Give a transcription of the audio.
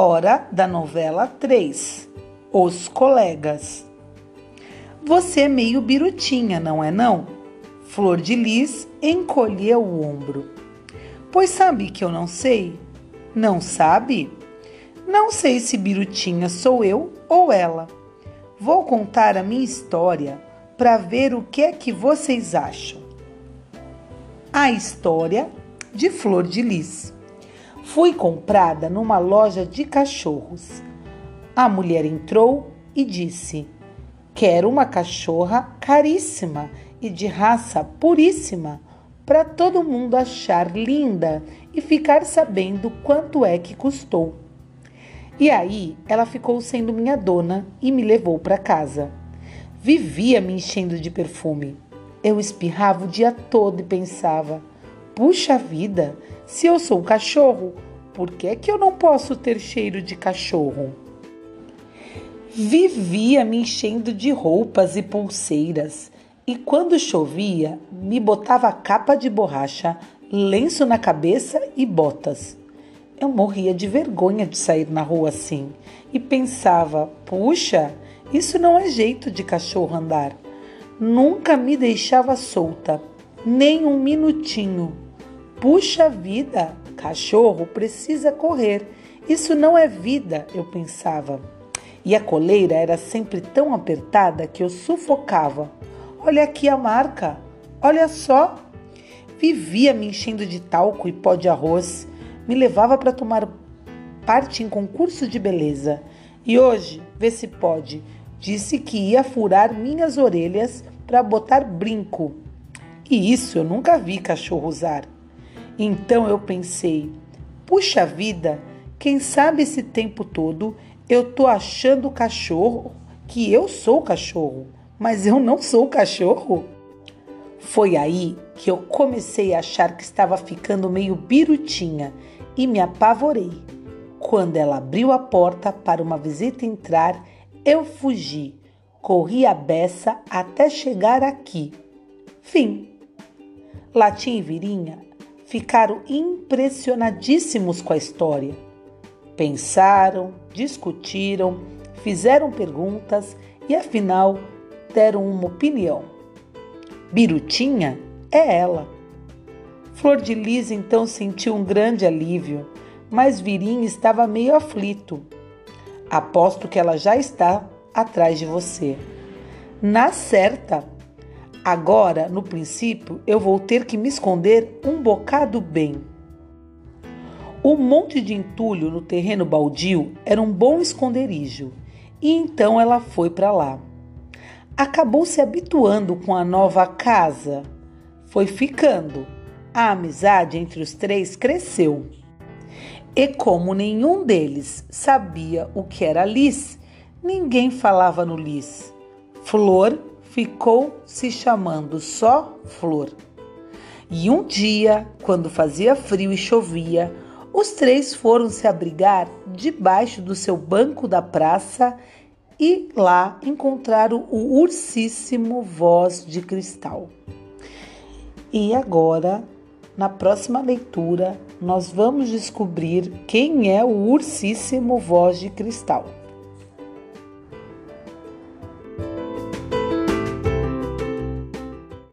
Hora da novela 3 Os Colegas. Você é meio birutinha, não é não? Flor de Lis encolheu o ombro. Pois sabe que eu não sei? Não sabe? Não sei se birutinha sou eu ou ela. Vou contar a minha história para ver o que é que vocês acham. A história de Flor de Lis. Fui comprada numa loja de cachorros. A mulher entrou e disse: Quero uma cachorra caríssima e de raça puríssima, para todo mundo achar linda e ficar sabendo quanto é que custou. E aí ela ficou sendo minha dona e me levou para casa. Vivia me enchendo de perfume. Eu espirrava o dia todo e pensava: puxa vida, se eu sou cachorro, por que, é que eu não posso ter cheiro de cachorro? Vivia me enchendo de roupas e pulseiras, e quando chovia, me botava capa de borracha, lenço na cabeça e botas. Eu morria de vergonha de sair na rua assim e pensava: puxa, isso não é jeito de cachorro andar. Nunca me deixava solta, nem um minutinho. Puxa vida, cachorro precisa correr. Isso não é vida, eu pensava. E a coleira era sempre tão apertada que eu sufocava. Olha aqui a marca, olha só. Vivia me enchendo de talco e pó de arroz, me levava para tomar parte em concurso de beleza. E hoje, vê se pode, disse que ia furar minhas orelhas para botar brinco. E isso eu nunca vi cachorro usar. Então eu pensei: puxa vida, quem sabe esse tempo todo eu tô achando cachorro que eu sou cachorro, mas eu não sou cachorro? Foi aí que eu comecei a achar que estava ficando meio birutinha e me apavorei. Quando ela abriu a porta para uma visita entrar, eu fugi, corri a beça até chegar aqui. Fim. Latim e Virinha ficaram impressionadíssimos com a história. Pensaram, discutiram, fizeram perguntas e afinal deram uma opinião. Birutinha é ela. Flor de Lis então sentiu um grande alívio, mas Virim estava meio aflito. Aposto que ela já está atrás de você. Na certa, Agora, no princípio, eu vou ter que me esconder um bocado bem. O monte de entulho no terreno baldio era um bom esconderijo, e então ela foi para lá. Acabou se habituando com a nova casa. Foi ficando. A amizade entre os três cresceu. E como nenhum deles sabia o que era lis, ninguém falava no lis. Flor ficou se chamando só Flor. E um dia, quando fazia frio e chovia, os três foram se abrigar debaixo do seu banco da praça e lá encontraram o ursíssimo voz de cristal. E agora, na próxima leitura, nós vamos descobrir quem é o ursíssimo voz de cristal.